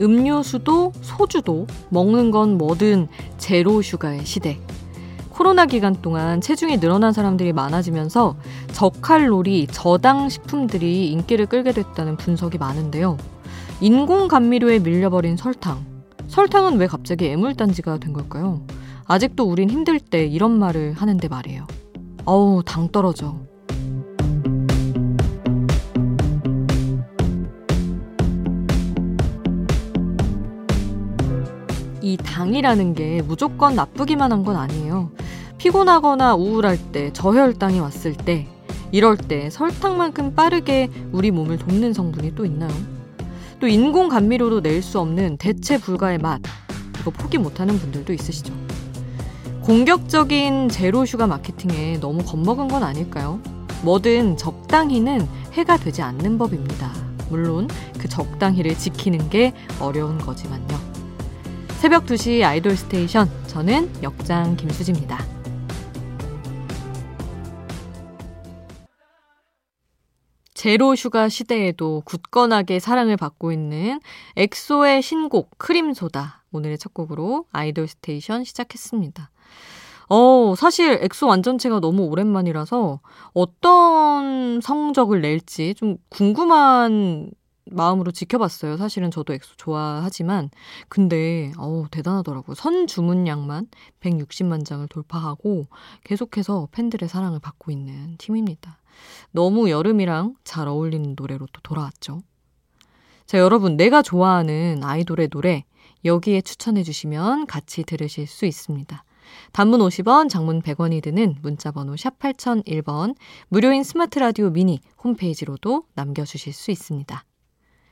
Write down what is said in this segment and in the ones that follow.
음료수도 소주도 먹는 건 뭐든 제로 슈가의 시대. 코로나 기간 동안 체중이 늘어난 사람들이 많아지면서 저칼로리, 저당 식품들이 인기를 끌게 됐다는 분석이 많은데요. 인공 감미료에 밀려버린 설탕. 설탕은 왜 갑자기 애물단지가 된 걸까요? 아직도 우린 힘들 때 이런 말을 하는데 말이에요. 어우, 당 떨어져. 이 당이라는 게 무조건 나쁘기만 한 건 아니에요. 피곤하거나 우울할 때, 저혈당이 왔을 때, 이럴 때 설탕만큼 빠르게 우리 몸을 돕는 성분이 또 있나요? 또 인공 감미료로 낼 수 없는 대체 불가의 맛, 이거 포기 못하는 분들도 있으시죠? 공격적인 zero sugar 마케팅에 너무 겁먹은 건 아닐까요? 뭐든 적당히는 해가 되지 않는 법입니다. 물론 그 적당히를 지키는 게 어려운 거지만요. 새벽 2시 아이돌 스테이션, 저는 역장 김수지입니다. zero sugar 시대에도 굳건하게 사랑을 받고 있는 엑소의 신곡 크림소다. 오늘의 첫 곡으로 아이돌 스테이션 시작했습니다. 어, 사실 엑소 완전체가 너무 오랜만이라서 어떤 성적을 낼지 좀 궁금한 마음으로 지켜봤어요. 사실은 저도 엑소 좋아하지만 근데 어우 대단하더라고요. 선 주문량만 160만 장을 돌파하고 계속해서 팬들의 사랑을 받고 있는 팀입니다. 너무 여름이랑 잘 어울리는 노래로 또 돌아왔죠. 자, 여러분 내가 좋아하는 아이돌의 노래 여기에 추천해 주시면 같이 들으실 수 있습니다. 단문 50원, 장문 100원이 드는 문자번호 샵 8001번, 무료인 스마트 라디오 미니 홈페이지로도 남겨주실 수 있습니다.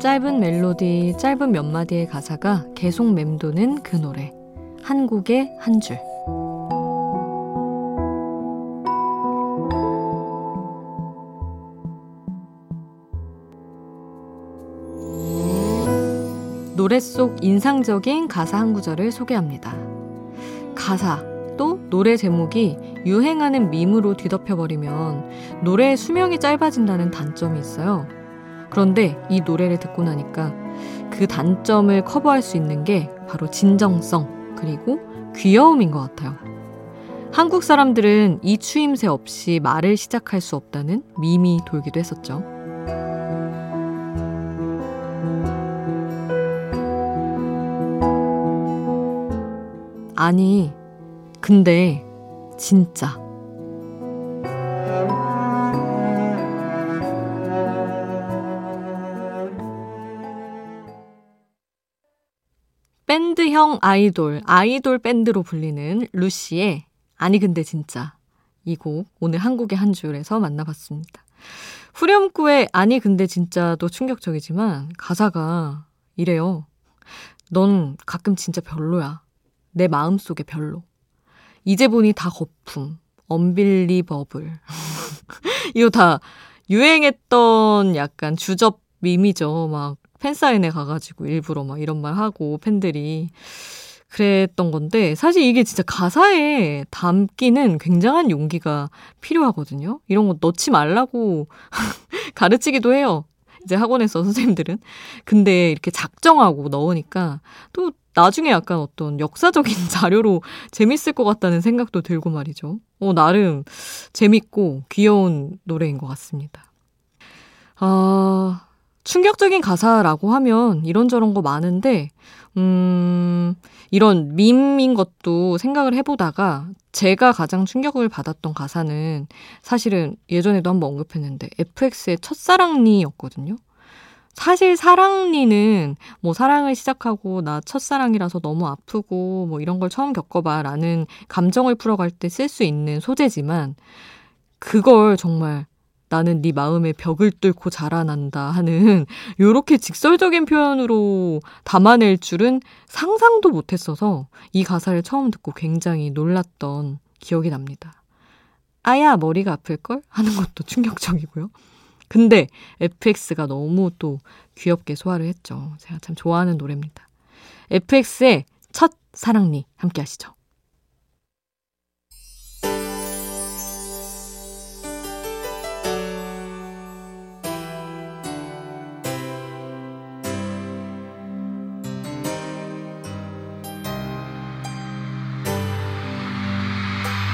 짧은 멜로디, 짧은 몇 마디의 가사가 계속 맴도는 그 노래. 한국의 한 줄. 노래 속 인상적인 가사 한 구절을 소개합니다. 가사, 또 노래 제목이 유행하는 밈으로 뒤덮여버리면 노래의 수명이 짧아진다는 단점이 있어요. 그런데 이 노래를 듣고 나니까 그 단점을 커버할 수 있는 게 바로 진정성 그리고 귀여움인 것 같아요. 한국 사람들은 이 추임새 없이 말을 시작할 수 없다는 밈이 돌기도 했었죠. 아니, 근데 진짜 밴드형 아이돌, 아이돌 밴드로 불리는 루시의 아니 근데 진짜 이 곡 오늘 한국의 한 줄에서 만나봤습니다. 후렴구의 아니 근데 진짜도 충격적이지만 가사가 이래요. 넌 가끔 진짜 별로야. 내 마음속에 별로. 이제 보니 다 거품. 언빌리버블. 이거 다 유행했던 약간 주접 밈이죠. 막 팬사인회 가가지고 일부러 막 이런 말 하고 팬들이 그랬던 건데 사실 이게 진짜 가사에 담기는 굉장한 용기가 필요하거든요. 이런 거 넣지 말라고 가르치기도 해요. 이제 학원에서 선생님들은. 근데 이렇게 작정하고 넣으니까 또 나중에 약간 어떤 역사적인 자료로 재밌을 것 같다는 생각도 들고 말이죠. 어, 나름 재밌고 귀여운 노래인 것 같습니다. 아, 충격적인 가사라고 하면 이런저런 거 많은데, 음, 이런 밈인 것도 생각을 해보다가 제가 가장 충격을 받았던 가사는 사실은 예전에도 한번 언급했는데 FX의 첫사랑니였거든요. 사실 사랑니는 뭐 사랑을 시작하고 나 첫사랑이라서 너무 아프고 뭐 이런 걸 처음 겪어봐 라는 감정을 풀어갈 때 쓸 수 있는 소재지만 그걸 정말 나는 네 마음에 벽을 뚫고 자라난다 하는 요렇게 직설적인 표현으로 담아낼 줄은 상상도 못했어서 이 가사를 처음 듣고 굉장히 놀랐던 기억이 납니다. 아야 머리가 아플걸? 하는 것도 충격적이고요. 근데 FX가 너무 또 귀엽게 소화를 했죠. 제가 참 좋아하는 노래입니다. FX의 첫 사랑니 함께 하시죠.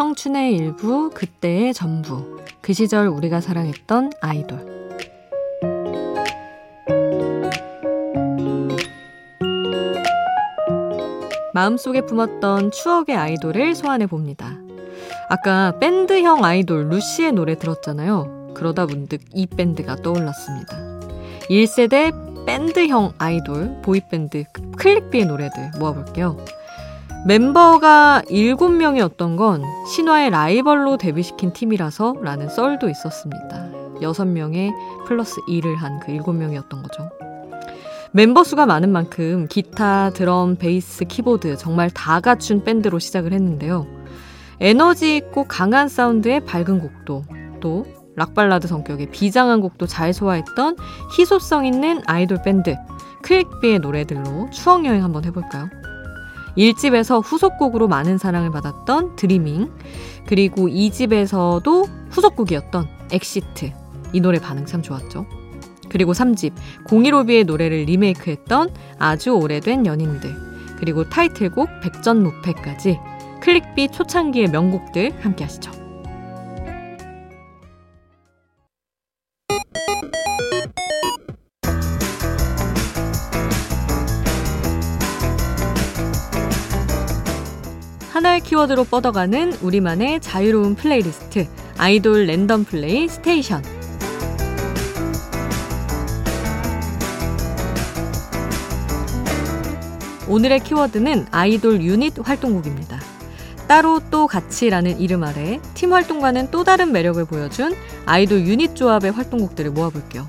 청춘의 일부, 그때의 전부. 그 시절 우리가 사랑했던 아이돌. 마음속에 품었던 추억의 아이돌을 소환해 봅니다. 아까 밴드형 아이돌 루시의 노래 들었잖아요. 그러다 문득 이 밴드가 떠올랐습니다. 1세대 밴드형 아이돌, 보이밴드 클릭비의 노래들 모아볼게요. 멤버가 7명이었던 건 신화의 라이벌로 데뷔시킨 팀이라서 라는 썰도 있었습니다. 6명에 플러스 2를 한 그 7명이었던 거죠. 멤버 수가 많은 만큼 기타, 드럼, 베이스, 키보드 정말 다 갖춘 밴드로 시작을 했는데요. 에너지 있고 강한 사운드의 밝은 곡도 또 락발라드 성격의 비장한 곡도 잘 소화했던 희소성 있는 아이돌 밴드 클릭비의 노래들로 추억 여행 한번 해볼까요? 1집에서 후속곡으로 많은 사랑을 받았던 Dreaming, 그리고 2집에서도 후속곡이었던 Exit. 이 노래 반응 참 좋았죠. 그리고 3집, 015B의 노래를 리메이크했던 아주 오래된 연인들, 그리고 타이틀곡 백전무패까지 클릭비 초창기의 명곡들 함께 하시죠. 하나의 키워드로 뻗어가는 우리만의 자유로운 플레이리스트 아이돌 랜덤 플레이 스테이션 오늘의 키워드는 아이돌 유닛 활동곡입니다. 따로 또 같이라는 이름 아래 팀 활동과는 또 다른 매력을 보여준 아이돌 유닛 조합의 활동곡들을 모아볼게요.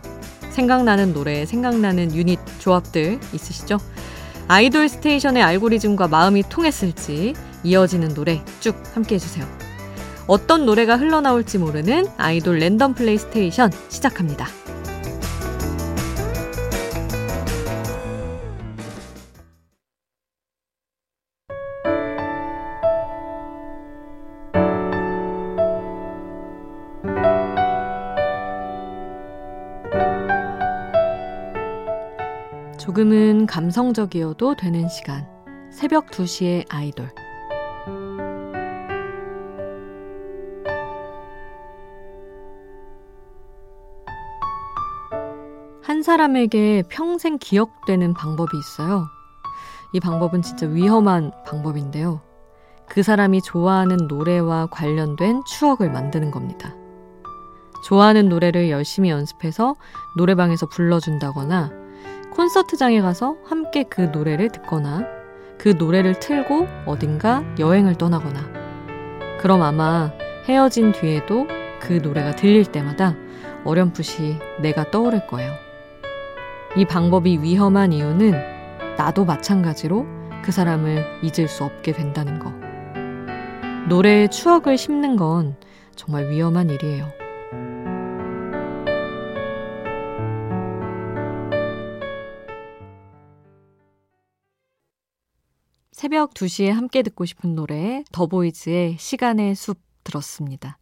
생각나는 노래, 생각나는 유닛 조합들 있으시죠? 아이돌 스테이션의 알고리즘과 마음이 통했을지 이어지는 노래 쭉 함께 해주세요. 어떤 노래가 흘러나올지 모르는 아이돌 랜덤 플레이 스테이션 시작합니다. 조금은 감성적이어도 되는 시간. 새벽 2시의 아이돌. 사람에게 평생 기억되는 방법이 있어요. 이 방법은 진짜 위험한 방법인데요. 그 사람이 좋아하는 노래와 관련된 추억을 만드는 겁니다. 좋아하는 노래를 열심히 연습해서 노래방에서 불러준다거나 콘서트장에 가서 함께 그 노래를 듣거나 그 노래를 틀고 어딘가 여행을 떠나거나 그럼 아마 헤어진 뒤에도 그 노래가 들릴 때마다 어렴풋이 내가 떠오를 거예요. 이 방법이 위험한 이유는 나도 마찬가지로 그 사람을 잊을 수 없게 된다는 거. 노래의 추억을 심는 건 정말 위험한 일이에요. 새벽 2시에 함께 듣고 싶은 노래 더보이즈의 시간의 숲 들었습니다.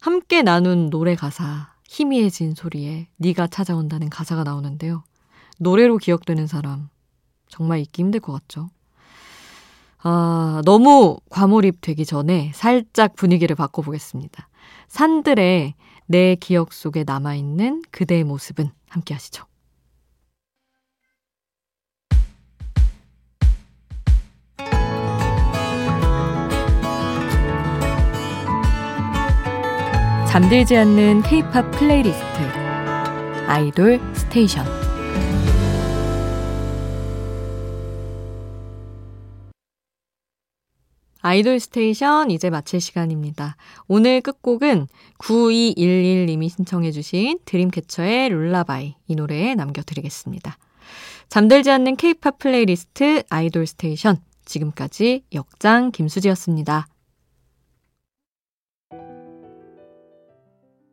함께 나눈 노래 가사 희미해진 소리에 네가 찾아온다는 가사가 나오는데요. 노래로 기억되는 사람 정말 잊기 힘들 것 같죠. 아, 너무 과몰입 되기 전에 살짝 분위기를 바꿔보겠습니다. 산들의 내 기억 속에 남아있는 그대의 모습은 함께 하시죠. 잠들지 않는 케이팝 플레이리스트 아이돌 스테이션 아이돌 스테이션 이제 마칠 시간입니다. 오늘 끝곡은 9211님이 신청해주신 드림캐쳐의 Lullaby 이 노래에 남겨드리겠습니다. 잠들지 않는 케이팝 플레이리스트 아이돌 스테이션 지금까지 역장 김수지였습니다.